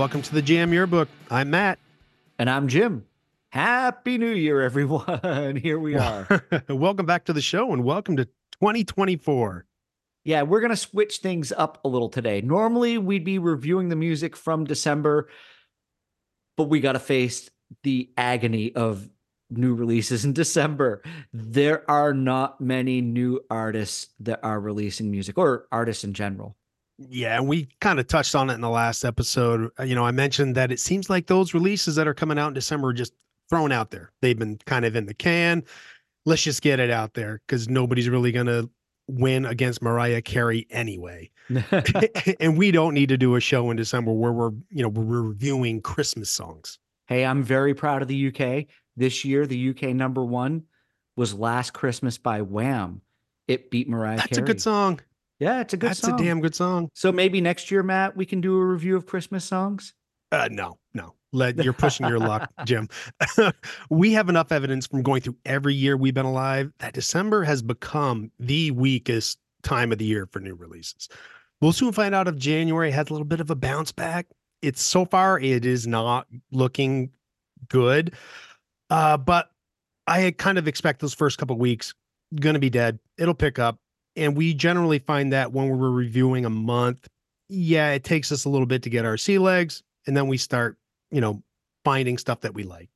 welcome to the Jam Yearbook. I'm Matt. And I'm Jim. Happy New Year, everyone. Here we are. welcome back to the show and welcome to 2024. Yeah, we're going to switch things up a little today. Normally, we'd be reviewing the music from December, but we got to face the agony of new releases in December. There are not many new artists that are releasing music or artists in general. Yeah, and we kind of touched on it in the last episode. Uh, you know, I mentioned that it seems like those releases that are coming out in December are just thrown out there. They've been kind of in the can. Let's just get it out there because nobody's really going to win against Mariah Carey anyway. and we don't need to do a show in December where we're, you know, we're reviewing Christmas songs. Hey, I'm very proud of the UK. This year, the UK number one was Last Christmas by Wham. It beat Mariah That's Carey. a good song. Yeah, it's a good That's song. a damn good song. So maybe next year, Matt, we can do a review of Christmas songs. Uh, no, no. Let you're pushing your luck, Jim. we have enough evidence from going through every year we've been alive that December has become the weakest time of the year for new releases. We'll soon find out if January has a little bit of a bounce back. It's so far it is not looking good. Uh, but I kind of expect those first couple weeks going to be dead. It'll pick up. And we generally find that when we're reviewing a month, yeah, it takes us a little bit to get our sea legs. And then we start, you know, finding stuff that we like.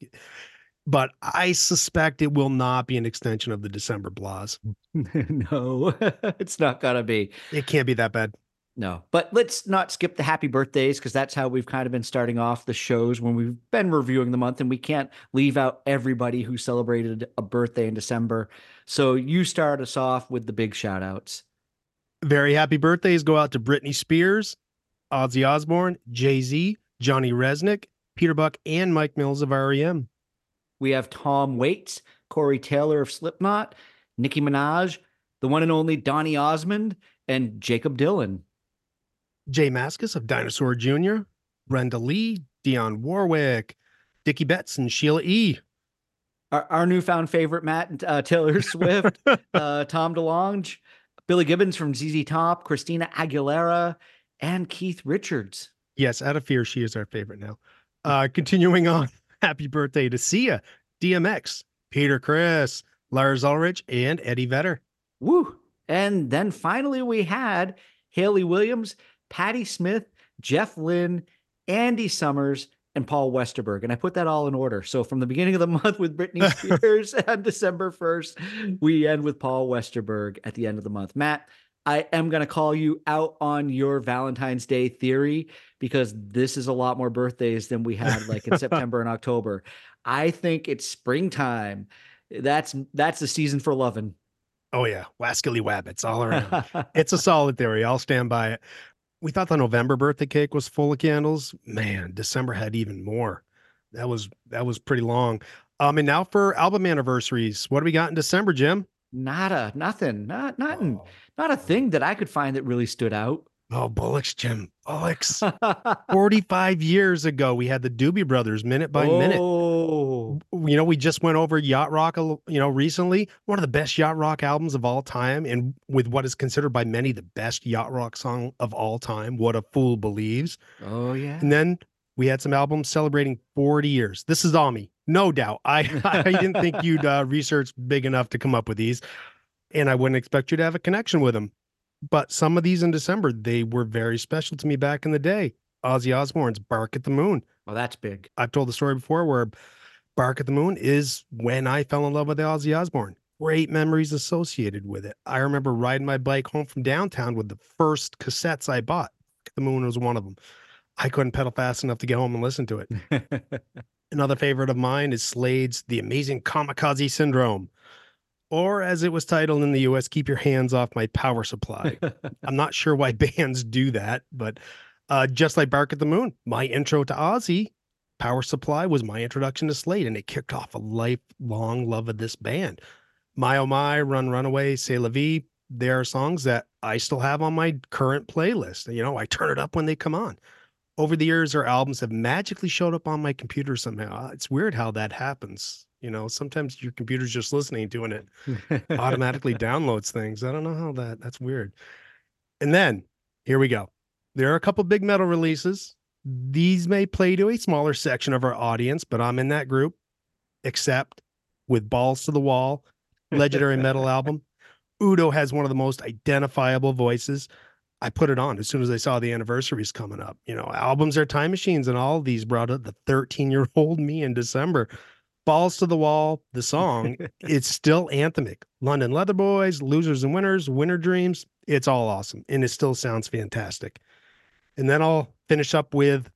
But I suspect it will not be an extension of the December blahs. no, it's not going to be. It can't be that bad. No, but let's not skip the happy birthdays because that's how we've kind of been starting off the shows when we've been reviewing the month, and we can't leave out everybody who celebrated a birthday in December. So you start us off with the big shout outs. Very happy birthdays go out to Britney Spears, Ozzy Osbourne, Jay Z, Johnny Rzeznik, Peter Buck, and Mike Mills of REM. We have Tom Waits, Corey Taylor of Slipknot, Nicki Minaj, the one and only Donny Osmond, and Jakob Dylan. J Mascis of Dinosaur Jr., Brenda Lee, Dionne Warwick, Dickey Betts, and Sheila E. Our, our newfound favorite, Matt uh, Taylor Swift, uh, Tom DeLonge, Billy Gibbons from ZZ Top, Christina Aguilera, and Keith Richards. Yes, out of fear, she is our favorite now. Uh, continuing on, happy birthday to Sia, DMX, Peter Criss, Lars Ulrich, and Eddie Vedder. Woo! And then finally, we had Hayley Williams, Patti Smith, Jeff Lynne, Andy Summers, and Paul Westerberg. And I put that all in order. So from the beginning of the month with Britney Spears on December 1st, we end with Paul Westerberg at the end of the month. Matt, I am going to call you out on your Valentine's Day theory because this is a lot more birthdays than we had like in September and October. I think it's springtime. That's that's the season for loving. Oh yeah, wascally wabbits all around. it's a solid theory. I'll stand by it. We thought the November birthday cake was full of candles. Man, December had even more. That was that was pretty long. Um, and now for album anniversaries, what do we got in December, Jim? Nada, nothing, not nothing, oh. not a thing that I could find that really stood out. Oh, Bullocks, Jim. Bullocks. 45 years ago, we had the Doobie Brothers minute by oh. minute. You know, we just went over Yacht Rock, you know, recently. One of the best Yacht Rock albums of all time. And with what is considered by many the best Yacht Rock song of all time, What a Fool Believes. Oh, yeah. And then we had some albums celebrating 40 years. This is all me. No doubt. I, I didn't think you'd uh, research big enough to come up with these. And I wouldn't expect you to have a connection with them but some of these in December, they were very special to me back in the day. Ozzy Osbourne's Bark at the Moon. Well, that's big. I've told the story before where Bark at the Moon is when I fell in love with Ozzy Osbourne. Great memories associated with it. I remember riding my bike home from downtown with the first cassettes I bought. The Moon was one of them. I couldn't pedal fast enough to get home and listen to it. Another favorite of mine is Slade's The Amazing Kamikaze Syndrome or as it was titled in the US, Keep Your Hands Off My Power Supply. I'm not sure why bands do that, but uh, just like Bark at the Moon, my intro to Ozzy, Power Supply was my introduction to Slade, and it kicked off a lifelong love of this band. My Oh My, Run Runaway, C'est La Vie, there are songs that I still have on my current playlist. You know, I turn it up when they come on. Over the years, our albums have magically showed up on my computer somehow. Uh, it's weird how that happens. You know, sometimes your computer's just listening to it, it automatically downloads things. I don't know how that that's weird. And then here we go. There are a couple big metal releases. These may play to a smaller section of our audience, but I'm in that group, Accept with Balls to the Wall, legendary metal album. Udo has one of the most identifiable voices. I put it on as soon as I saw the anniversaries coming up. You know, albums are time machines, and all of these brought up the 13 year old me in December. Balls to the Wall, the song, it's still anthemic. London Leather Boys, Losers and Winners, Winter Dreams, it's all awesome. And it still sounds fantastic. And then I'll finish up with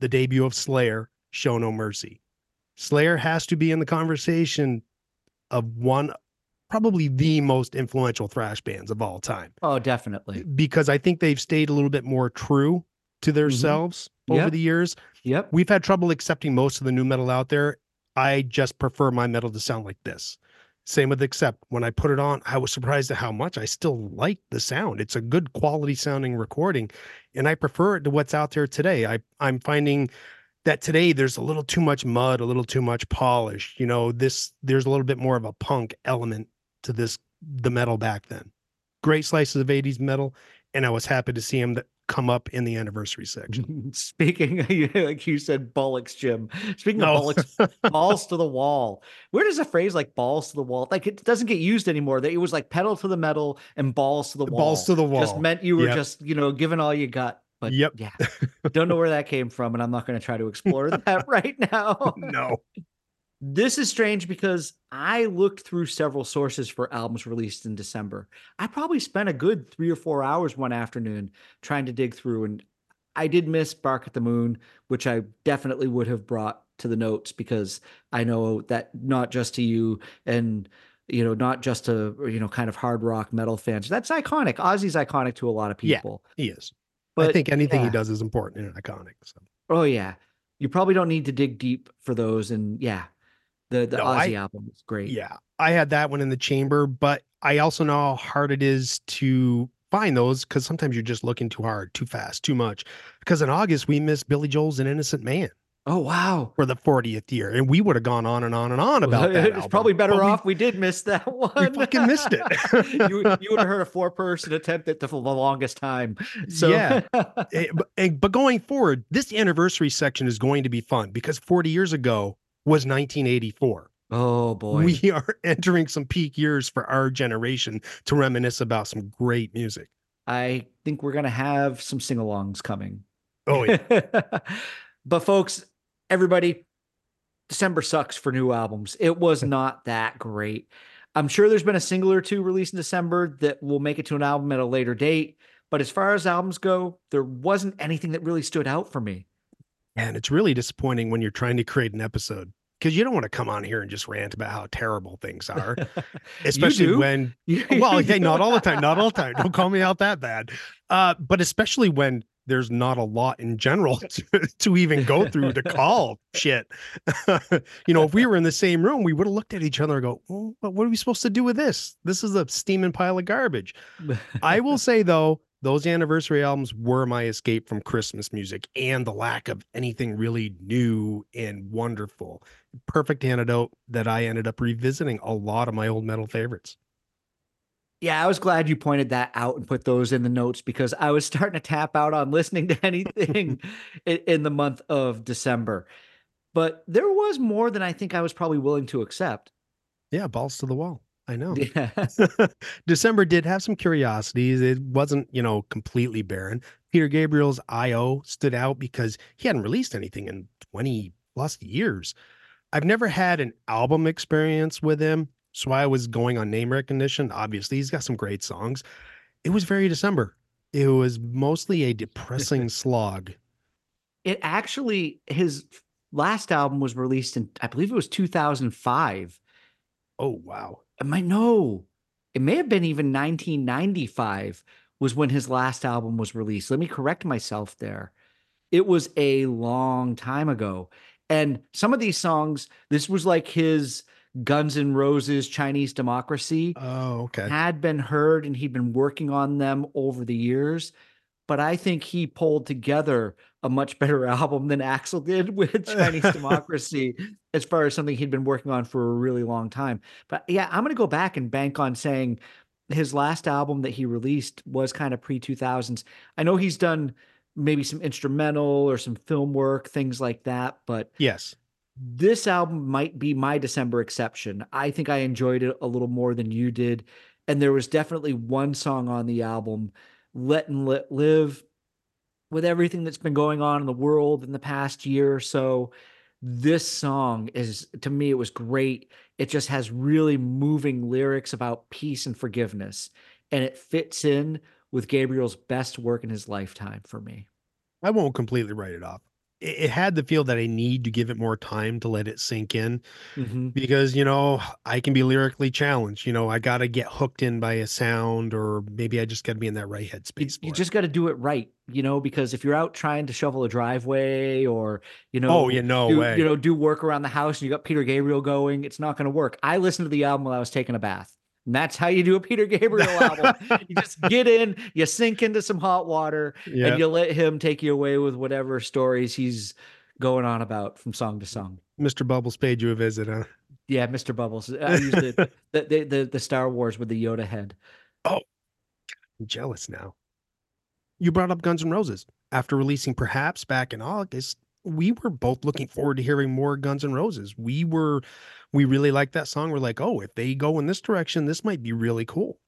the debut of Slayer, Show No Mercy. Slayer has to be in the conversation of one, probably the most influential thrash bands of all time. Oh, definitely. Because I think they've stayed a little bit more true to themselves mm-hmm. over yep. the years. Yep. We've had trouble accepting most of the new metal out there. I just prefer my metal to sound like this. Same with Accept. When I put it on, I was surprised at how much I still like the sound. It's a good quality sounding recording, and I prefer it to what's out there today. I I'm finding that today there's a little too much mud, a little too much polish. You know, this there's a little bit more of a punk element to this the metal back then. Great slices of 80s metal, and I was happy to see him that come up in the anniversary section. Speaking, like you said, bollocks, Jim. Speaking no. of bollocks, balls to the wall. Where does a phrase like balls to the wall, like it doesn't get used anymore? That it was like pedal to the metal and balls to the wall. Balls to the wall. Just meant you were yep. just, you know, giving all you got. But yep. yeah, don't know where that came from, and I'm not going to try to explore that right now. no. This is strange because I looked through several sources for albums released in December. I probably spent a good three or four hours one afternoon trying to dig through, and I did miss Bark at the Moon, which I definitely would have brought to the notes because I know that not just to you and you know not just to you know kind of hard rock metal fans. That's iconic. Ozzy's iconic to a lot of people. Yeah, he is. But I think anything yeah. he does is important and iconic. So. Oh yeah, you probably don't need to dig deep for those, and yeah, the the no, Ozzy I, album is great. Yeah, I had that one in the chamber, but I also know how hard it is to find those because sometimes you're just looking too hard, too fast, too much. Because in August we missed Billy Joel's "An Innocent Man." Oh wow! For the 40th year, and we would have gone on and on and on about that. It's album. probably better off we, we, did miss that one. We fucking missed it. you you would have heard a four person attempt at the, for the longest time. So yeah, eh, eh, but going forward, this anniversary section is going to be fun because 40 years ago was 1984. Oh boy. We are entering some peak years for our generation to reminisce about some great music. I think we're going to have some sing alongs coming. Oh, yeah. but, folks, everybody, December sucks for new albums. It was not that great. I'm sure there's been a single or two released in December that will make it to an album at a later date. But as far as albums go, there wasn't anything that really stood out for me. And it's really disappointing when you're trying to create an episode because you don't want to come on here and just rant about how terrible things are, especially when, well, okay, not all the time, not all the time. Don't call me out that bad. Uh, but especially when there's not a lot in general to, to even go through to call shit. you know, if we were in the same room, we would have looked at each other and go, well, what are we supposed to do with this? This is a steaming pile of garbage. I will say though, those anniversary albums were my escape from Christmas music and the lack of anything really new and wonderful. Perfect antidote that I ended up revisiting a lot of my old metal favorites. Yeah, I was glad you pointed that out and put those in the notes because I was starting to tap out on listening to anything in the month of December. But there was more than I think I was probably willing to accept. Yeah, balls to the wall. I know. Yeah. December did have some curiosities. It wasn't, you know, completely barren. Peter Gabriel's IO stood out because he hadn't released anything in 20 plus years. I've never had an album experience with him. So I was going on name recognition. Obviously, he's got some great songs. It was very December. It was mostly a depressing slog. It actually, his last album was released in, I believe it was 2005. Oh, wow. I might know. It may have been even 1995 was when his last album was released. Let me correct myself there. It was a long time ago. And some of these songs, this was like his Guns N' Roses Chinese Democracy. Oh, okay. Had been heard and he'd been working on them over the years. But I think he pulled together a much better album than Axl did with Chinese Democracy as far as something he'd been working on for a really long time. But yeah, I'm going to go back and bank on saying his last album that he released was kind of pre 2000s. I know he's done maybe some instrumental or some film work, things like that. But Yes. this album might be my December exception. I think I enjoyed it a little more than you did. And there was definitely one song on the album, Let and Let Live, with everything that's been going on in the world in the past year or so. This song is, to me, it was great. It just has really moving lyrics about peace and forgiveness. And it fits in with Gabriel's best work in his lifetime for me. I won't completely write it off. It, it had the feel that I need to give it more time to let it sink in Mhm. because, you know, I can be lyrically challenged. You know, I got to get hooked in by a sound or maybe I just got to be in that right you, headspace. you it. just got to do it right, you know, because if you're out trying to shovel a driveway or, you know, oh, yeah, no do, way. you know, do work around the house and you got Peter Gabriel going, it's not going to work. I listened to the album while I was taking a bath. And that's how you do a Peter Gabriel album. You just get in, you sink into some hot water, yeah. and you let him take you away with whatever stories he's going on about from song to song. Mr. Bubbles paid you a visit, huh? Yeah, Mr. Bubbles. I used the, the, the, the Star Wars with the Yoda head. Oh, I'm jealous now. You brought up Guns N' Roses. After releasing Perhaps back in August, we were both looking forward to hearing more Guns N' Roses. We were, we really liked that song. We're like, oh, if they go in this direction, this might be really cool.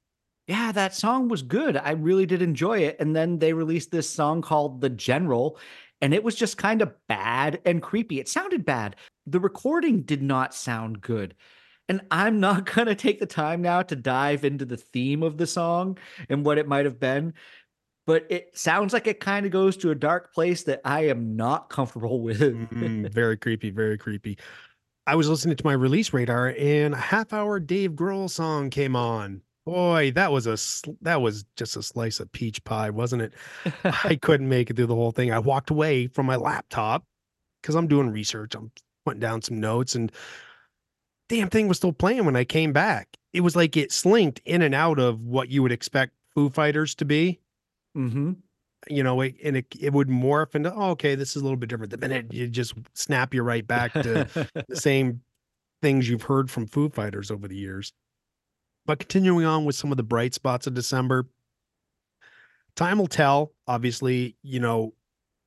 Yeah, that song was good. I really did enjoy it. And then they released this song called The General, and it was just kind of bad and creepy. It sounded bad. The recording did not sound good. And I'm not going to take the time now to dive into the theme of the song and what it might have been. But it sounds like it kind of goes to a dark place that I am not comfortable with. Mm, very creepy, very creepy. I was listening to my release radar, and a half hour Dave Grohl song came on. Boy, that was a that was just a slice of peach pie, wasn't it? I couldn't make it through the whole thing. I walked away from my laptop because I'm doing research. I'm putting down some notes, and damn thing was still playing when I came back. It was like it slinked in and out of what you would expect Foo Fighters to be. Hmm You know, it, and it it would morph into oh, okay, this is a little bit different. The minute you just snap you right back to the same things you've heard from Foo Fighters over the years. But continuing on with some of the bright spots of December, time will tell. Obviously, you know,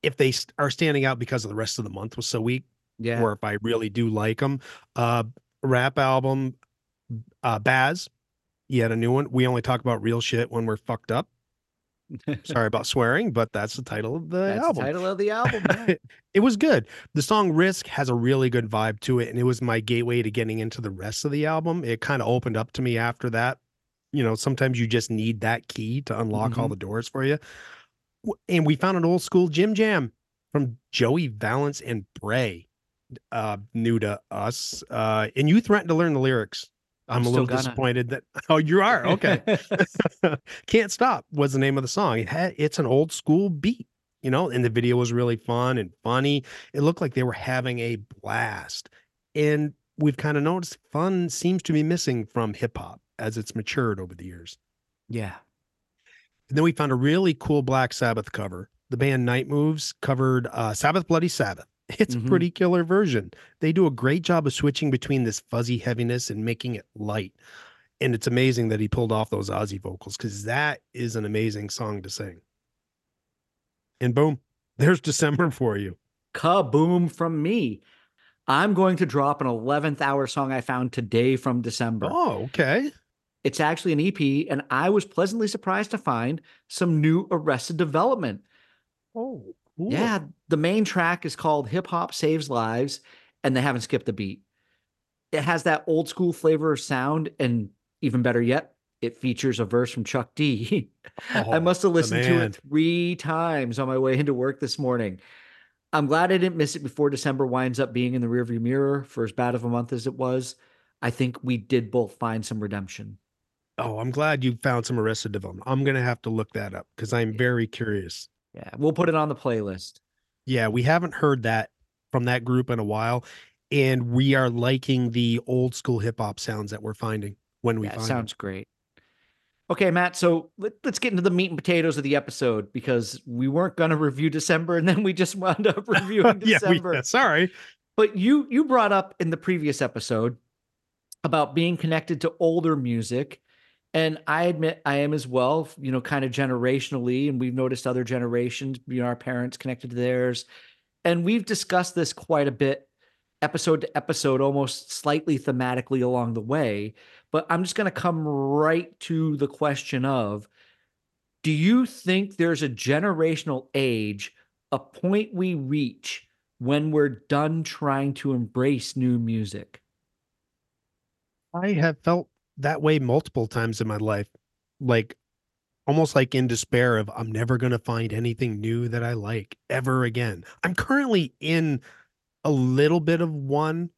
if they are standing out because of the rest of the month was so weak, yeah. or if I really do like them. Uh, rap album, uh, Bas, he had a new one. We only talk about real shit when we're fucked up. Sorry about swearing, but that's the title of the That's the album. title of the album. yeah. it was good. The song Risk has a really good vibe to it, and it was my gateway to getting into the rest of the album. It kind of opened up to me after that. You know, sometimes you just need that key to unlock all Mhm. the doors for you. And we found an old school Jim Jam from Joey Valence and Brae, uh, new to us. Uh, and you threatened to learn the lyrics. I'm, I'm a little gonna. disappointed that. Oh, you are okay. Can't Stop was the name of the song. It had, it's an old school beat, you know, and the video was really fun and funny. It looked like they were having a blast. And we've kind of noticed fun seems to be missing from hip hop as it's matured over the years. yeah. And then we found a really cool Black Sabbath cover. The band Night Moves covered uh, Sabbath Bloody Sabbath. It's Mhm. a pretty killer version. They do a great job of switching between this fuzzy heaviness and making it light. And it's amazing that he pulled off those Ozzy vocals because that is an amazing song to sing. And boom, there's December for you. kaboom from me. I'm going to drop an 11th hour song I found today from December. Oh, okay. It's actually an EP, and I was pleasantly surprised to find some new Arrested Development. Oh, cool. Yeah, the main track is called Hip Hop Saves Lives, and they haven't skipped a beat. It has that old school flavor of sound, and even better yet, it features a verse from Chuck D. I Oh, must have listened to it three times on my way into work this morning. I'm glad I didn't miss it before December winds up being in the rearview mirror for as bad of a month as it was. I think we did both find some redemption. Oh, I'm glad you found some Arrested Development. I'm gonna have to look that up because I'm very curious. Yeah, we'll put it on the playlist. Yeah, we haven't heard that from that group in a while, and we are liking the old school hip hop sounds that we're finding when we Yeah, find sounds great. Okay, Matt. So let, us get into the meat and potatoes of the episode because we weren't going to review December, and then we just wound up reviewing them. yeah, we, December. sorry. But you you brought up in the previous episode about being connected to older music And I admit I am as well, you know, kind of generationally, and we've noticed other generations, you know, our parents connected to theirs. And we've discussed this quite a bit, episode to episode, almost slightly thematically along the way. But I'm just going to come right to the question of do you think there's a generational age, a point we reach when we're done trying to embrace new music? I have felt that way multiple times in my life. Like almost like in despair of I'm never going to find anything new that I like ever again. I'm currently in a little bit of one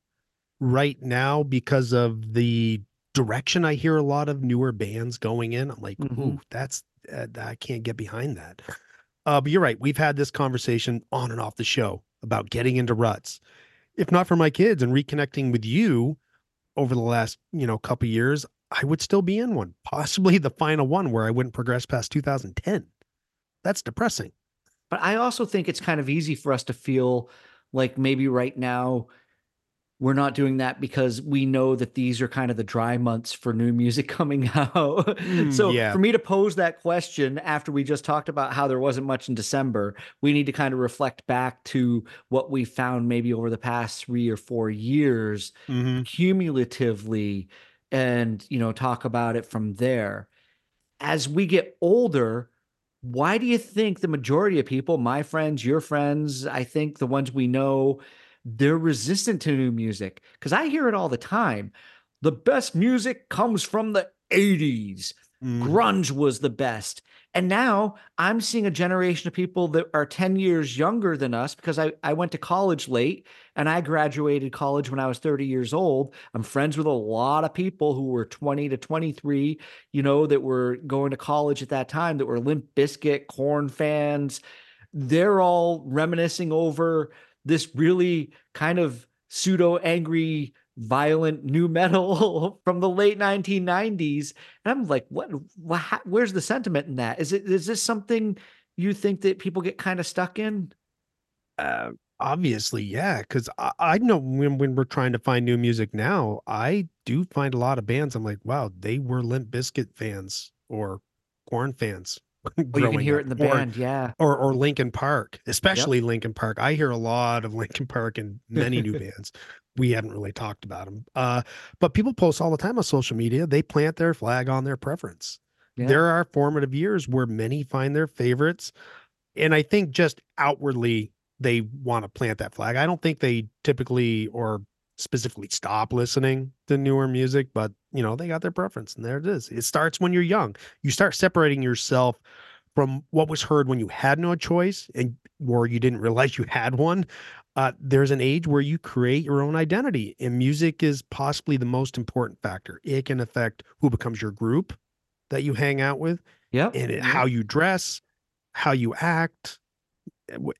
right now because of the direction I hear a lot of newer bands going in. I'm like, Mhm. ooh, that's uh, I can't get behind that. Uh, but you're right. We've had this conversation on and off the show about getting into ruts. If not for my kids and reconnecting with you over the last, you know, couple years, I would still be in one, possibly the final one where I wouldn't progress past 2010. That's depressing. But I also think it's kind of easy for us to feel like maybe right now we're not doing that because we know that these are kind of the dry months for new music coming out. so yeah. for me to pose that question after we just talked about how there wasn't much in December, we need to kind of reflect back to what we found maybe over the past 3 or 4 years Mhm. cumulatively and you know talk about it from there as we get older why do you think the majority of people my friends your friends i think the ones we know they're resistant to new music because i hear it all the time the best music comes from the 80s Mm. grunge was the best. And now I'm seeing a generation of people that are 10 years younger than us because I, I went to college late and I graduated college when I was 30 years old. I'm friends with a lot of people who were 20 to 23, you know, that were going to college at that time that were Limp Bizkit, Korn fans. They're all reminiscing over this really kind of pseudo angry violent nu metal from the late 1990s and i'm like what, what where's the sentiment in that is it is this something you think that people get kind of stuck in Uh, obviously, yeah. Because I, I know when when we're trying to find new music now, I do find a lot of bands. I'm like, wow, they were Limp Bizkit fans or Korn fans. oh you can hear up, it in the or- band yeah or or Linkin Park, especially Linkin Park. I hear a lot of Linkin Park in many new bands. We haven't really talked about them. Uh, but people post all the time on social media. They plant their flag on their preference. Yeah. There are formative years where many find their favorites, and I think just outwardly they want to plant that flag. I don't think they typically or specifically stop listening to newer music, but you know, they got their preference and there it is. It starts when you're young. You start separating yourself from what was heard when you had no choice and or you didn't realize you had one. Uh, there's an age where you create your own identity, and music is possibly the most important factor. It can affect who becomes your group that you hang out with, yep and it, how you dress, how you act,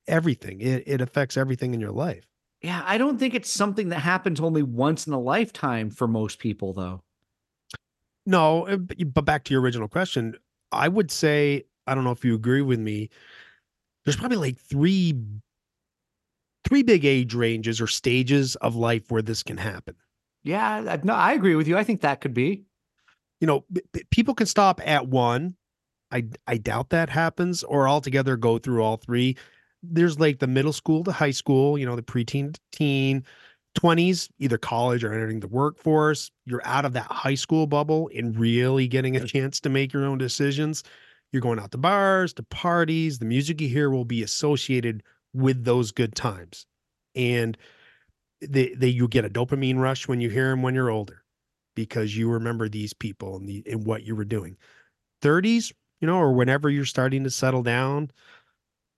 everything. It it affects everything in your life. Yeah i don't think it's something that happens only once in a lifetime for most people though No, uh, but back to your original question, I would say I don't know if you agree with me. There's probably like three three big age ranges or stages of life where this can happen. yeah I, no i agree with you i think that could be You know, people can stop at one. I I doubt that happens or altogether go through all three. There's like the middle school to high school, you know, the preteen to teen, 20s, either college or entering the workforce. You're out of that high school bubble and really getting a chance to make your own decisions. You're going out to bars, to parties. The music you hear will be associated with those good times. And they, they you get a dopamine rush when you hear them when you're older because you remember these people and the and what you were doing. 30s, you know, or whenever you're starting to settle down,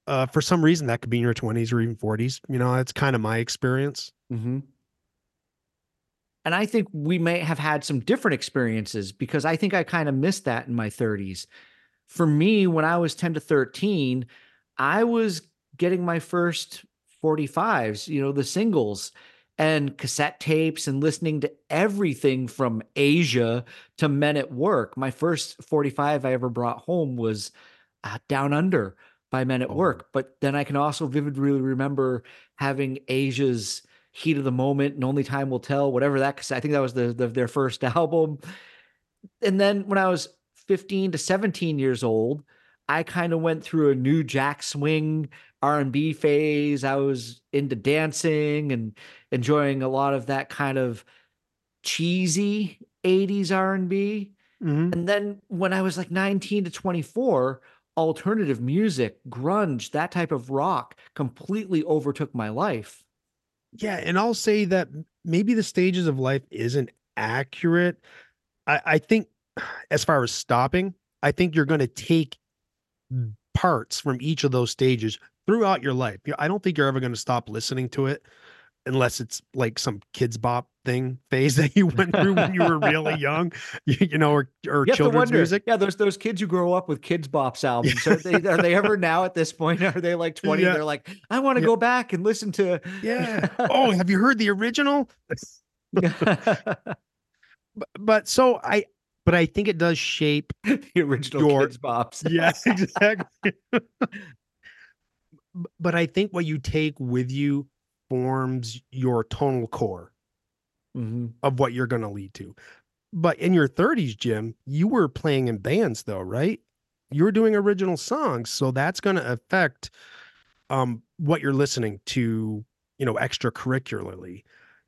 uh, for some reason that could be in your 20s or even 40s. You know, that's kind of my experience. Mm-hmm. And I think we may have had some different experiences because I think I kind of missed that in my 30s. For me, when I was 10 to 13, I was getting my first 45s, you know, the singles and cassette tapes and listening to everything from Asia to Men at Work. My first 45 I ever brought home was uh, Down Under by Men at Oh. Work. But then I can also vividly remember having Asia's Heat of the Moment and Only Time Will Tell, whatever that Cause I think that was the, the their first album. and then when I was 15 to 17 years old, I kind of went through a new jack swing R&B phase. I was into dancing and enjoying a lot of that kind of cheesy 80s R&B. Mhm. And then when I was like 19 to 24, alternative music, grunge, that type of rock completely overtook my life. Yeah, and I'll say that maybe the stages of life isn't accurate. I, I think as far as stopping, I think you're going to take parts from each of those stages throughout your life. I don't think you're ever going to stop listening to it unless it's like some Kidz Bop thing phase that you went through when you were really young, you, you know, or or You children's music. yeah, those those kids who grow up with Kidz Bops albums, are they are they ever now at this point? Are they like 20? Yeah. They're like, I want to Yeah. go back and listen to Yeah. oh, have you heard the original? But, but so I, but I think it does shape the original Your- Kidz Bops. Yes, exactly. But I think what you take with you forms your tonal core Mhm. of what you're going to lead to. But in your 30s, Jim, you were playing in bands though, right? You were doing original songs, so that's going to affect um what you're listening to, you know, extracurricularly.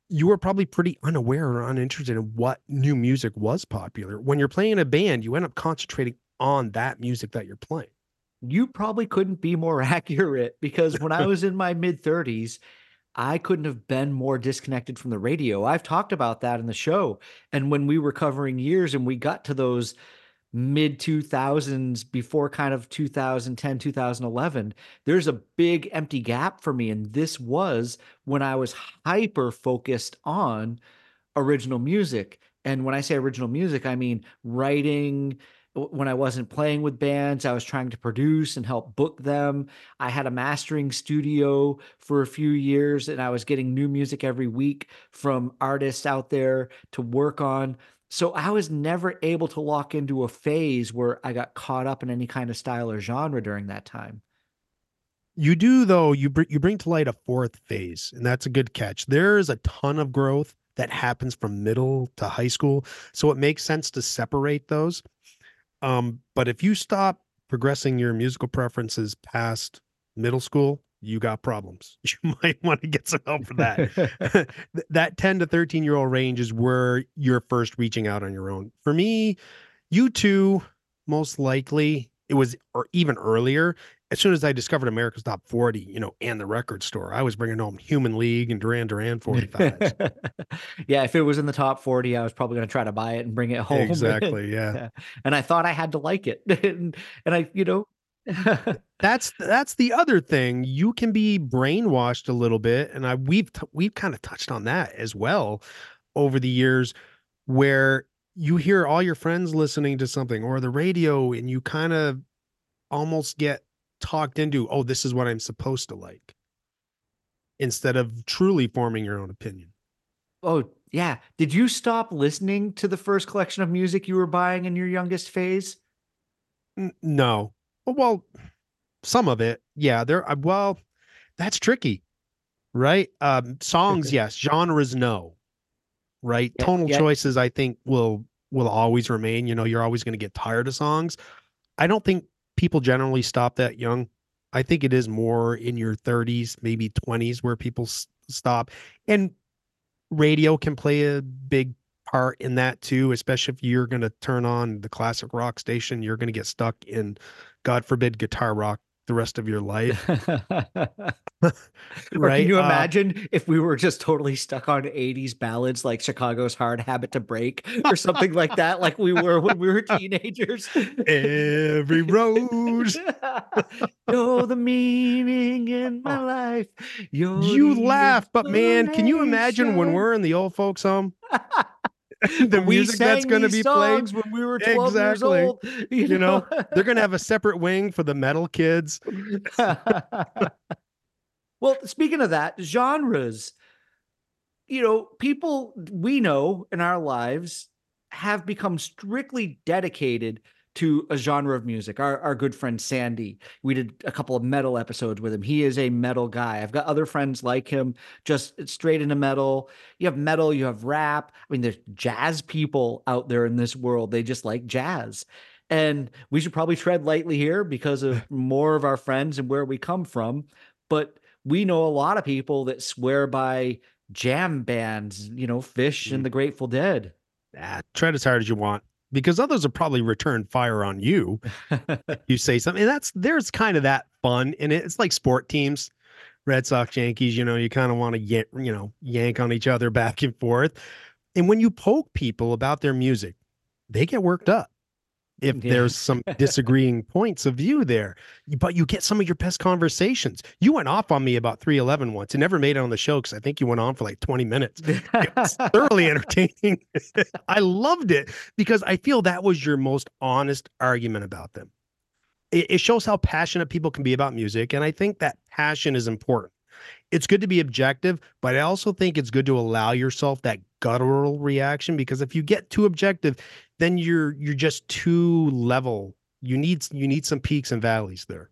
You were probably pretty unaware or uninterested in what new music was popular. When you're playing in a band, you end up concentrating on that music that you're playing. You probably couldn't be more accurate because when I was in my mid 30s, I couldn't have been more disconnected from the radio. I've talked about that in the show. And when we were covering years and we got to those mid 2000s before kind of 2010 2011 there's a big empty gap for me and this was when i was hyper focused on original music and when i say original music i mean writing when i wasn't playing with bands i was trying to produce and help book them i had a mastering studio for a few years and i was getting new music every week from artists out there to work on so I was never able to lock into a phase where I got caught up in any kind of style or genre during that time. You do though. You bring you bring to light a fourth phase, and that's a good catch. There is a ton of growth that happens from middle to high school, so it makes sense to separate those. Um, but if you stop progressing your musical preferences past middle school, you got problems. You might want to get some help for that. That 10 to 13 year old range is where you're first reaching out on your own. For me, you two, most likely, it was or even earlier. As soon as I discovered America's Top 40, you know, and the record store, I was bringing home Human League and Duran Duran 45s. yeah, if it was in the top 40, I was probably going to try to buy it and bring it home. exactly. Yeah. and I thought I had to like it. and, and I, you know, That's that's the other thing. You can be brainwashed a little bit, and I we've t- we've kind of touched on that as well over the years, where you hear all your friends listening to something or the radio, and you kind of almost get talked into, oh, this is what I'm supposed to like, instead of truly forming your own opinion. oh, yeah. Did you stop listening to the first collection of music you were buying in your youngest phase? N- no, well, well, some of it, yeah. There, uh, well, that's tricky, right? Um, songs, yes. Genres, no. Right. Yeah, Tonal yeah. choices, I think, will will always remain. You know, you're always going to get tired of songs. I don't think people generally stop that young. I think it is more in your 30s, maybe 20s, where people s- stop. And radio can play a big part in that too, especially if you're going to turn on the classic rock station. You're going to get stuck in, God forbid, guitar rock the rest of your life. Right, can you uh, imagine if we were just totally stuck on 80s ballads like Chicago's Hard Habit to Break or something like that, like we were when we were teenagers? Every rose. You're the meaning in my life. You're You laugh, but man, can you imagine when we're in the old folks' home? the music that's going to be played. when we were 12 Exactly. years old. You, You know, They're going to have a separate wing for the metal kids. well, speaking of that, genres, you know, people we know in our lives have become strictly dedicated to a genre of music. Our our good friend Sandy, we did a couple of metal episodes with him. He is a metal guy. I've got other friends like him, just straight into metal. You have metal, you have rap. I mean, there's jazz people out there in this world. They just like jazz. And we should probably tread lightly here because of more of our friends and where we come from. But we know a lot of people that swear by jam bands, you know, Phish and Mm. the Grateful Dead. Ah, tread as hard as you want because others will probably return fire on you. you say something, and that's there's kind of that fun in it. It's like sport teams, Red Sox, Yankees. You know, you kind of want to get you know yank on each other back and forth. And when you poke people about their music, they get worked up. If Yeah. there's some disagreeing points of view there, but you get some of your best conversations. You went off on me about 311 once and never made it on the show because I think you went on for like 20 minutes. It was thoroughly entertaining. I loved it because I feel that was your most honest argument about them. It, it shows how passionate people can be about music. And I think that passion is important. It's good to be objective, but I also think it's good to allow yourself that guttural reaction because if you get too objective, then you're you're just too level. You need you need some peaks and valleys there.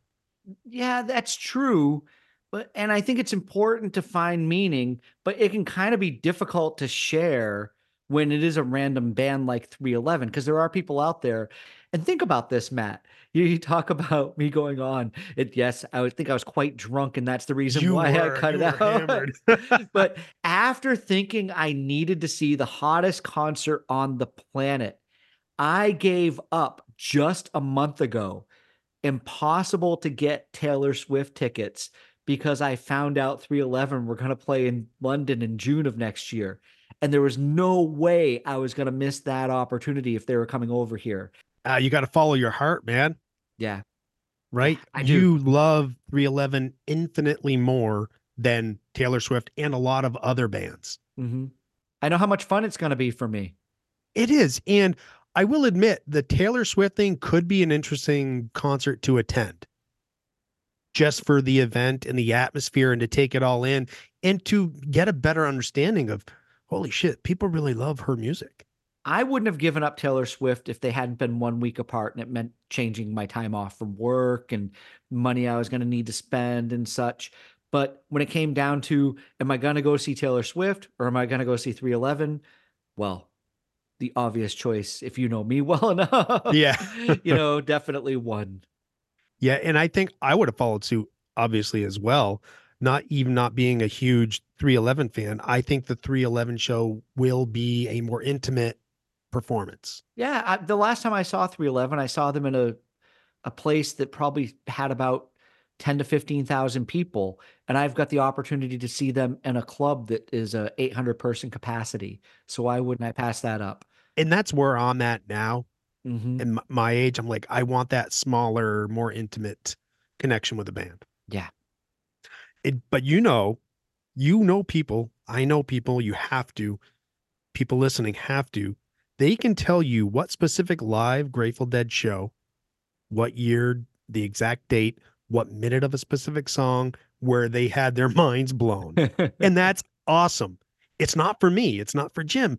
Yeah, that's true. But and I think it's important to find meaning, but it can kind of be difficult to share when it is a random band like 311 because there are people out there. And think about this, Matt. You, talk about me going on. It yes, I would think I was quite drunk, and that's the reason You why were- I cut it out. but after thinking I needed to see the hottest concert on the planet, I gave up just a month ago. Impossible to get Taylor Swift tickets because I found out 311 were going to play in London in June of next year. And there was no way I was going to miss that opportunity if they were coming over here. Uh, you got to follow your heart, man. Yeah. right? I do. you love 311 infinitely more than Taylor Swift and a lot of other bands. hmm I know how much fun it's going to be for me. It is. And I will admit the Taylor Swift thing could be an interesting concert to attend just for the event and the atmosphere and to take it all in and to get a better understanding of holy shit, people really love her music. I wouldn't have given up Taylor Swift if they hadn't been one week apart and it meant changing my time off from work and money I was going to need to spend and such. But when it came down to, am I going to go see Taylor Swift or am I going to go see 311? Well, the obvious choice, if you know me well enough, Yeah. you know, definitely one. Yeah, and I think I would have followed suit obviously as well. Not even not being a huge 311 fan, I think the 311 show will be a more intimate performance. Yeah, I, the last time I saw 311, I saw them in a a place that probably had about 10 to 15,000 people and I've got the opportunity to see them in a club that is a 800 person capacity. So why wouldn't I pass that up? And that's where I'm at now. Mhm. In my age, I'm like, I want that smaller, more intimate connection with the band. Yeah. It, but you know, you know people, I know people, you have to, people listening have to, they can tell you what specific live Grateful Dead show, what year, the exact date, what minute of a specific song where they had their minds blown. and that's awesome. It's not for me, it's not for Jim.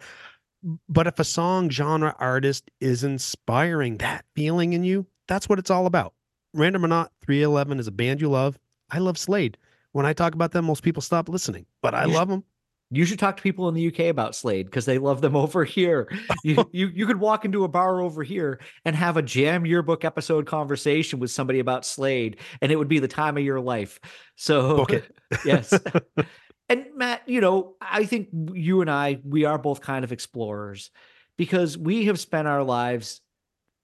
But if a song, genre, artist is inspiring that feeling in you, that's what it's all about. Random or not, 311 is a band you love. I love Slade. When I talk about them, most people stop listening, but I love them. You should talk to people in the UK about Slade because they love them over here. You, you you could walk into a bar over here and have a jam yearbook episode conversation with somebody about Slade, and it would be the time of your life. So it. yes. And Matt, you know, I think you and I, we are both kind of explorers because we have spent our lives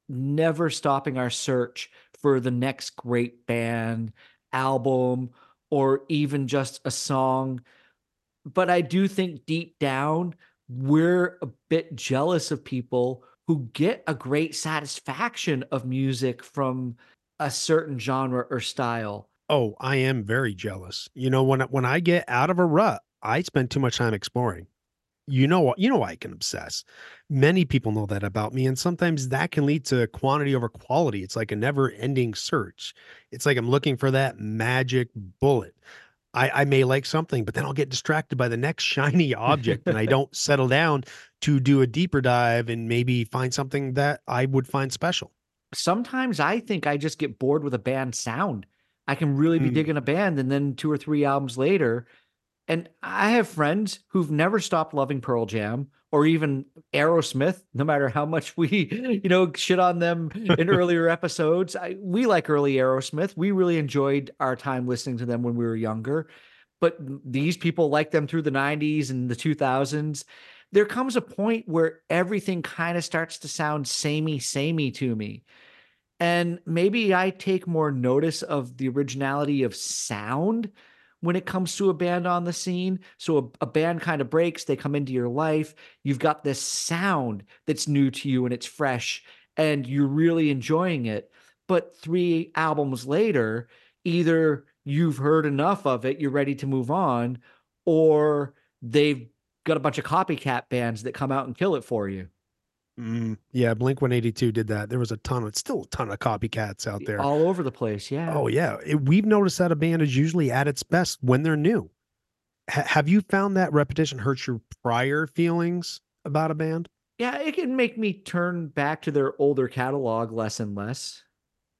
never stopping our search for the next great band, album, or even just a song. But I do think deep down, we're a bit jealous of people who get a great satisfaction of music from a certain genre or style. Oh, I am very jealous. You know, when when I get out of a rut, I spend too much time exploring. You know what? You know I can obsess. Many people know that about me, and sometimes that can lead to quantity over quality. It's like a never-ending search. It's like I'm looking for that magic bullet. I, I may like something, but then I'll get distracted by the next shiny object, and I don't settle down to do a deeper dive and maybe find something that I would find special. sometimes I think I just get bored with a band sound. I can really be Mm. digging a band, and then two or three albums later, and I have friends who've never stopped loving Pearl Jam or even Aerosmith, no matter how much we, you know, shit on them in earlier episodes. I, we like early Aerosmith. We really enjoyed our time listening to them when we were younger. But these people like them through the 90s and the 2000s. There comes a point where everything kind of starts to sound samey, samey to me. And maybe I take more notice of the originality of sound when it comes to a band on the scene. So a, a band kind of breaks, they come into your life. You've got this sound that's new to you and it's fresh and you're really enjoying it. But three albums later, either you've heard enough of it, you're ready to move on, or they've got a bunch of copycat bands that come out and kill it for you. Mm, yeah, Blink 182 did that. There was a ton of, still a ton of copycats out there. All over the place. Yeah. Oh yeah, It- we've noticed that a band is usually at its best when they're new. Ha- have you found that repetition hurts your prior feelings about a band? Yeah, it can make me turn back to their older catalog less and less.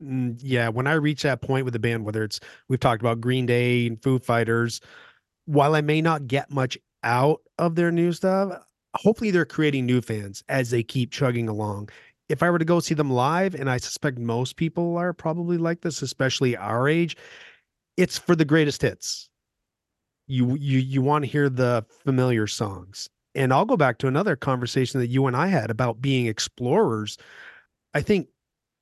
Mm, yeah, when I reach that point with a band, whether it's we've talked about Green Day and Foo Fighters, while I may not get much out of their new stuff, hopefully they're creating new fans as they keep chugging along. If I were to go see them live, and I suspect most people are probably like this, especially our age, it's for the greatest hits. You you you want to hear the familiar songs. And I'll go back to another conversation that you and I had about being explorers. I think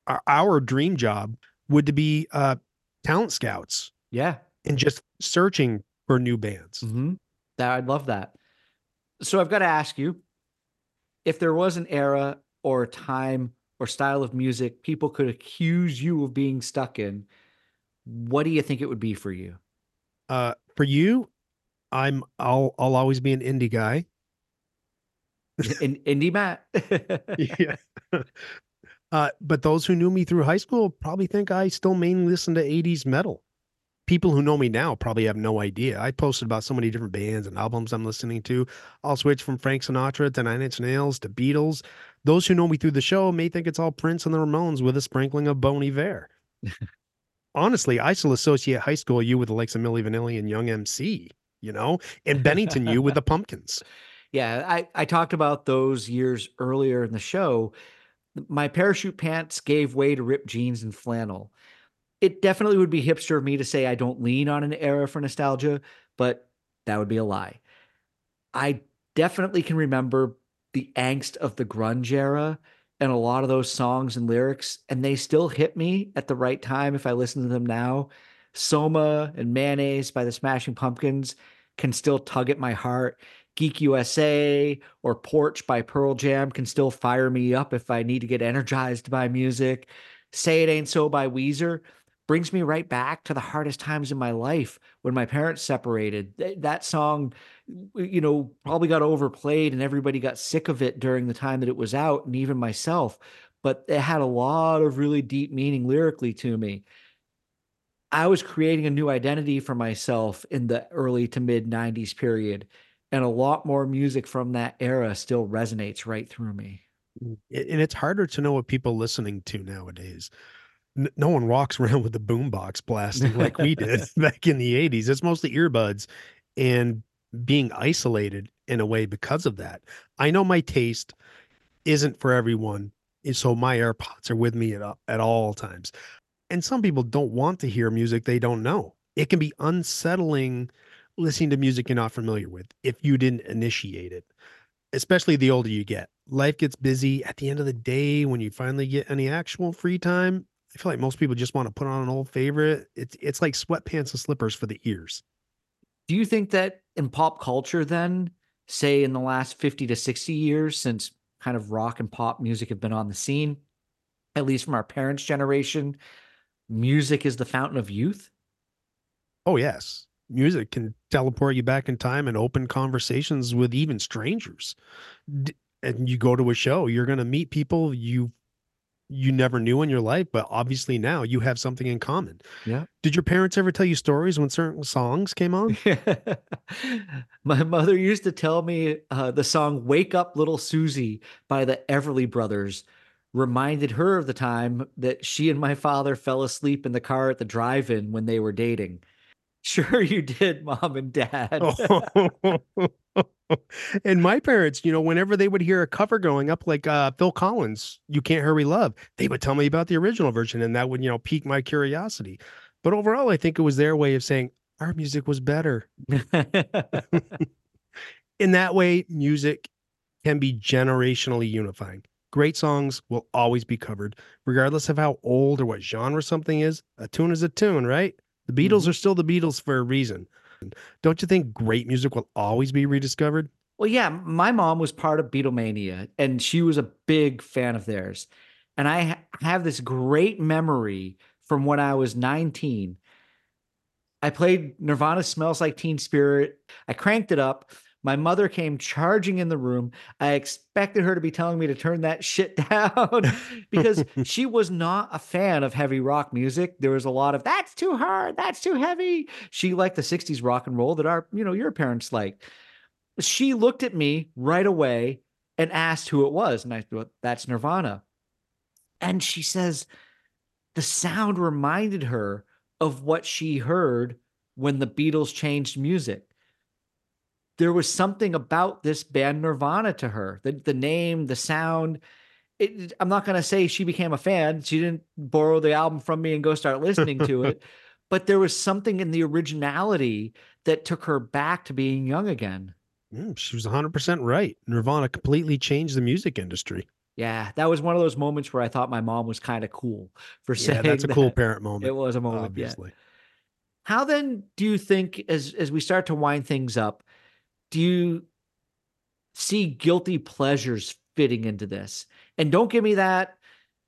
our, our dream job would to be uh talent scouts Yeah. and just searching for new bands. hmm That I'd love that. So I've got to ask you if there was an era or a time or style of music people could accuse you of being stuck in, what do you think it would be for you? Uh for you, I'm I'll I'll always be an indie guy. In indie Matt? yeah. uh, but those who knew me through high school probably think I still mainly listen to 80s metal. People who know me now probably have no idea. I posted about so many different bands and albums I'm listening to. I'll switch from Frank Sinatra to Nine Inch Nails to Beatles. Those who know me through the show may think it's all Prince and the Ramones with a sprinkling of Bon Iver. Honestly, I still associate high school you with the likes of Milli Vanilli and Young MC, you know, and Bennington you with the Pumpkins. Yeah, I, I talked about those years earlier in the show. My parachute pants gave way to ripped jeans and flannel. It definitely would be hipster of me to say I don't lean on an era for nostalgia, but that would be a lie. I definitely can remember the angst of the grunge era and a lot of those songs and lyrics, and they still hit me at the right time if I listen to them now. Soma and Mayonnaise by the Smashing Pumpkins can still tug at my heart. Geek USA or Porch by Pearl Jam can still fire me up if I need to get energized by music. Say It Ain't So by Weezer brings me right back to the hardest times in my life when my parents separated. That song, you know, probably got overplayed and everybody got sick of it during the time that it was out, and even myself. But it had a lot of really deep meaning lyrically to me. I was creating a new identity for myself in the early to mid 90s period and a lot more music from that era still resonates right through me. Mm, and it's harder to know what people listening to nowadays. No one walks around with a boombox blasting like we did back in the 80s. It's mostly earbuds and being isolated in a way because of that. I know my taste isn't for everyone, and so my AirPods are with me at, at all times. And some people don't want to hear music they don't know. It can be unsettling listening to music you're not familiar with if you didn't initiate it especially the older you get. Life gets busy. At the end of the day, when you finally get any actual free time, I feel like most people just want to put on an old favorite. It's it's like sweatpants and slippers for the ears. Do you think that in pop culture, then, say in the last 50 to 60 years, since kind of rock and pop music have been on the scene, at least from our parents' generation, music is the fountain of youth? Oh yes, music can teleport you back in time and open conversations with even strangers. D- And you go to a show, you're going to meet people you you never knew in your life, but obviously now you have something in common. Yeah. Did your parents ever tell you stories when certain songs came on? My mother used to tell me uh, the song Wake Up Little Susie by the Everly Brothers reminded her of the time that she and my father fell asleep in the car at the drive-in when they were dating. Sure, you did, mom and dad. and my parents, you know, whenever they would hear a cover going up like uh, Phil Collins, You Can't Hurry Love, they would tell me about the original version and that would, you know, pique my curiosity. But overall, I think it was their way of saying our music was better. In that way, music can be generationally unifying. Great songs will always be covered, regardless of how old or what genre something is. A tune is a tune, right? The Beatles mm-hmm. are still the Beatles for a reason. Don't you think great music will always be rediscovered? Well, yeah, my mom was part of Beatlemania and she was a big fan of theirs. And I ha- have this great memory from when I was 19. I played Nirvana Smells Like Teen Spirit. I cranked it up. My mother came charging in the room. I expected her to be telling me to turn that shit down because she was not a fan of heavy rock music. There was a lot of that's too hard, that's too heavy. She liked the 60s rock and roll that our, you know, your parents liked. She looked at me right away and asked who it was. And I thought, that's Nirvana. And she says the sound reminded her of what she heard when the Beatles changed music there was something about this band Nirvana to her. The the name, the sound. It, I'm not going to say she became a fan. She didn't borrow the album from me and go start listening to it. But there was something in the originality that took her back to being young again. Mm, she was 100% right. Nirvana completely changed the music industry. Yeah, that was one of those moments where I thought my mom was kind of cool for saying yeah, that's a that. cool parent moment. It was a moment, obviously. Yeah. How then do you think, as as we start to wind things up, do you see guilty pleasures fitting into this? And don't give me that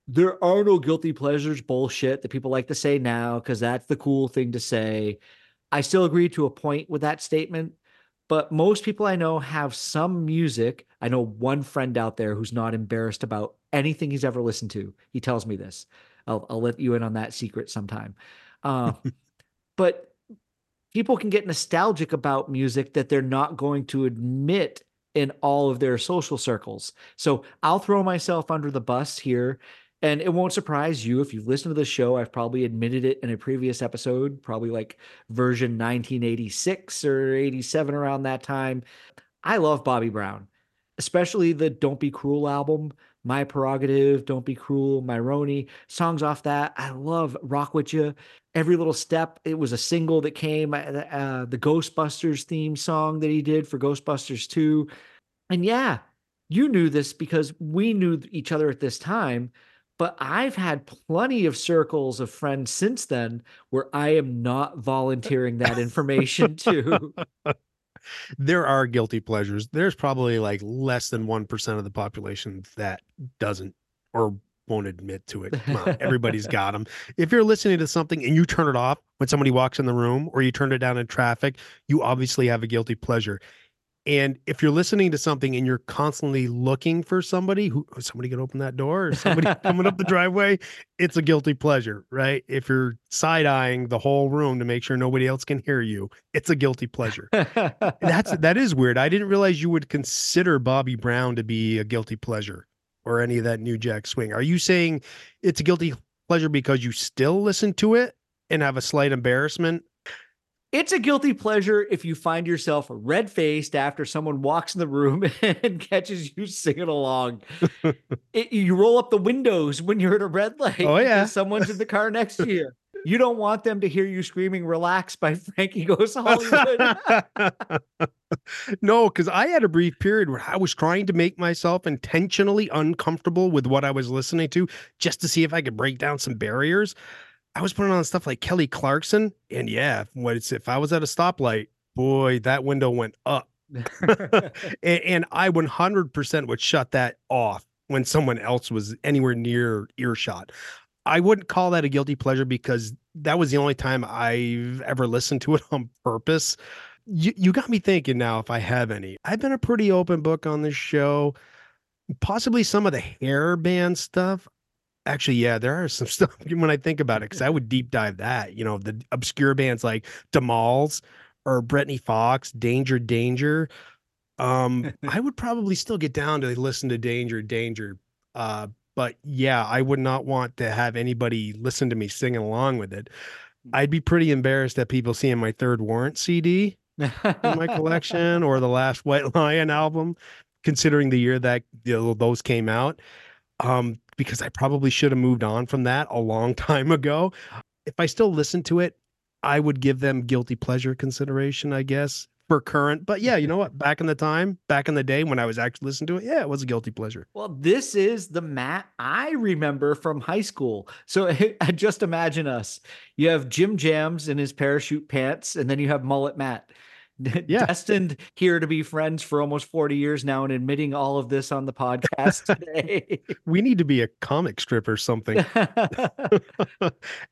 there are no guilty pleasures bullshit that people like to say now because that's the cool thing to say. I still agree to a point with that statement, but most people I know have some music. I know one friend out there who's not embarrassed about anything he's ever listened to. He tells me this. I'll, I'll let you in on that secret sometime. Uh, but people can get nostalgic about music that they're not going to admit in all of their social circles. So I'll throw myself under the bus here. And it won't surprise you if you've listened to the show. I've probably admitted it in a previous episode, probably like version 1986 or 87 around that time. I love Bobby Brown, especially the Don't Be Cruel album. My Prerogative, Don't Be Cruel, Myrony, songs off that. I love Rock With You. Every Little Step, it was a single that came, uh, uh the Ghostbusters theme song that he did for Ghostbusters 2. And yeah, you knew this because we knew each other at this time. But I've had plenty of circles of friends since then where I am not volunteering that information to. there are guilty pleasures. There's probably like less than 1% of the population that doesn't or won't admit to it. On, everybody's got them. If you're listening to something and you turn it off when somebody walks in the room or you turn it down in traffic, you obviously have a guilty pleasure. And if you're listening to something and you're constantly looking for somebody who oh, somebody can open that door or somebody coming up the driveway, it's a guilty pleasure, right? If you're side eyeing the whole room to make sure nobody else can hear you, it's a guilty pleasure. That's that is weird. I didn't realize you would consider Bobby Brown to be a guilty pleasure or any of that New Jack Swing. Are you saying it's a guilty pleasure because you still listen to it and have a slight embarrassment it's a guilty pleasure if you find yourself red faced after someone walks in the room and catches you singing along. it, you roll up the windows when you're at a red light. Oh, yeah. Someone's in the car next to you. You don't want them to hear you screaming "Relax" by Frankie Goes Hollywood. no, because I had a brief period where I was trying to make myself intentionally uncomfortable with what I was listening to, just to see if I could break down some barriers. I was putting on stuff like Kelly Clarkson, and yeah, what it's if I was at a stoplight, boy, that window went up, and, and I 100% would shut that off when someone else was anywhere near earshot. I wouldn't call that a guilty pleasure because that was the only time I've ever listened to it on purpose. You you got me thinking now if I have any. I've been a pretty open book on this show. Possibly some of the hair band stuff Actually, yeah, there are some stuff when I think about it, because I would deep dive that. You know, the obscure bands like Demals or Britny Fox, Danger, Danger. Um, I would probably still get down to listen to Danger, Danger. Uh, but yeah, I would not want to have anybody listen to me singing along with it. I'd be pretty embarrassed that people seeing my third warrant CD in my collection or the last White Lion album, considering the year that you know, those came out. Um, because I probably should have moved on from that a long time ago. If I still listen to it, I would give them guilty pleasure consideration, I guess, for current. But yeah, you know what? Back in the time, back in the day when I was actually listening to it, yeah, it was a guilty pleasure. Well, this is the Matt I remember from high school. So just imagine us. You have Jim Jams in his parachute pants, and then you have Mullet Matt. Yeah. destined here to be friends for almost 40 years now and admitting all of this on the podcast today. We need to be a comic strip or something.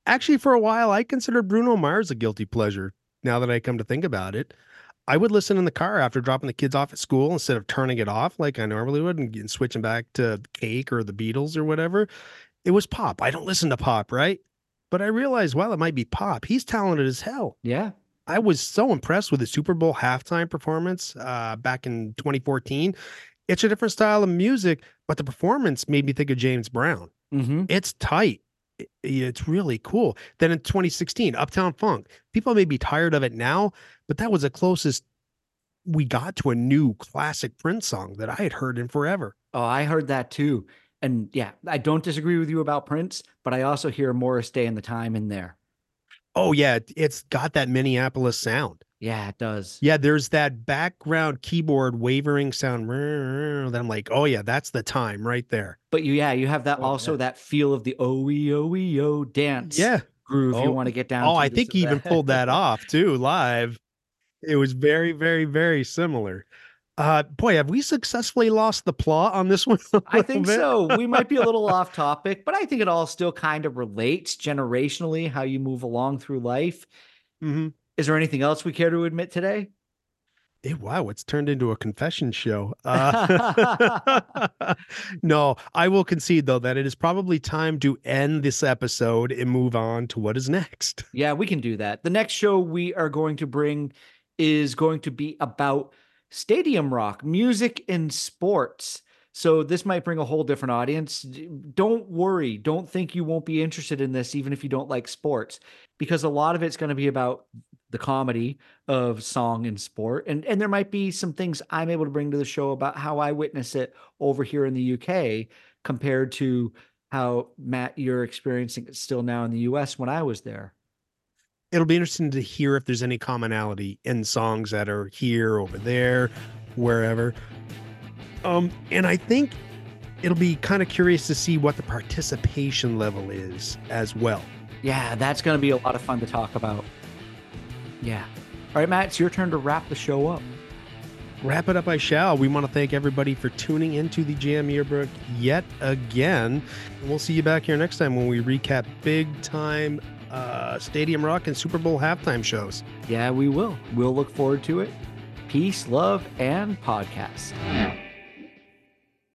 Actually, for a while, I considered Bruno Mars a guilty pleasure. Now that I come to think about it, I would listen in the car after dropping the kids off at school instead of turning it off like I normally would and, and switching back to Cake or the Beatles or whatever. It was pop. I don't listen to pop, right? But I realized while it might be pop, he's talented as hell. yeah. I was so impressed with the Super Bowl halftime performance uh, back in 2014. It's a different style of music, but the performance made me think of James Brown. Mm-hmm. It's tight. It's really cool. Then in 2016, Uptown Funk. People may be tired of it now, but that was the closest we got to a new classic Prince song that I had heard in forever. Oh, I heard that too. And yeah, I don't disagree with you about Prince, but I also hear Morris Day and the Time in there. Oh yeah, it's got that Minneapolis sound. Yeah, it does. Yeah, there's that background keyboard wavering sound. That I'm like, oh yeah, that's the time right there. But you, yeah, you have that Oh, also yeah. that feel of the oh oh oh dance Yeah. groove you Oh, want to get down. Oh, to I think he even event. pulled that off too live. It was very, very, very similar. Uh, boy, have we successfully lost the plot on this one? I think bit? so. We might be a little off topic, but I think it all still kind of relates generationally how you move along through life. Mhm. Is there anything else we care to admit today? Eh, wow, it's turned into a confession show. Uh, no, I will concede though that it is probably time to end this episode and move on to what is next. Yeah, we can do that. The next show we are going to bring is going to be about stadium rock, music and sports. So this might bring a whole different audience. Don't worry. Don't think you won't be interested in this, even if you don't like sports, because a lot of it's going to be about the comedy of song and sport. And, and there might be some things I'm able to bring to the show about how I witness it over here in the UK compared to how Matt, you're experiencing it still now in the US when I was there. It'll be interesting to hear if there's any commonality in songs that are here, over there, wherever. Um, and I think it'll be kind of curious to see what the participation level is as well. Yeah, that's going to be a lot of fun to talk about. Yeah. All right, Matt, it's your turn to wrap the show up. Wrap it up, I shall. We want to thank everybody for tuning into the Jam Yearbook yet again. And we'll see you back here next time when we recap big time uh, Stadium Rock and Super Bowl halftime shows. Yeah, we will. We'll look forward to it. Peace, love, and podcasts.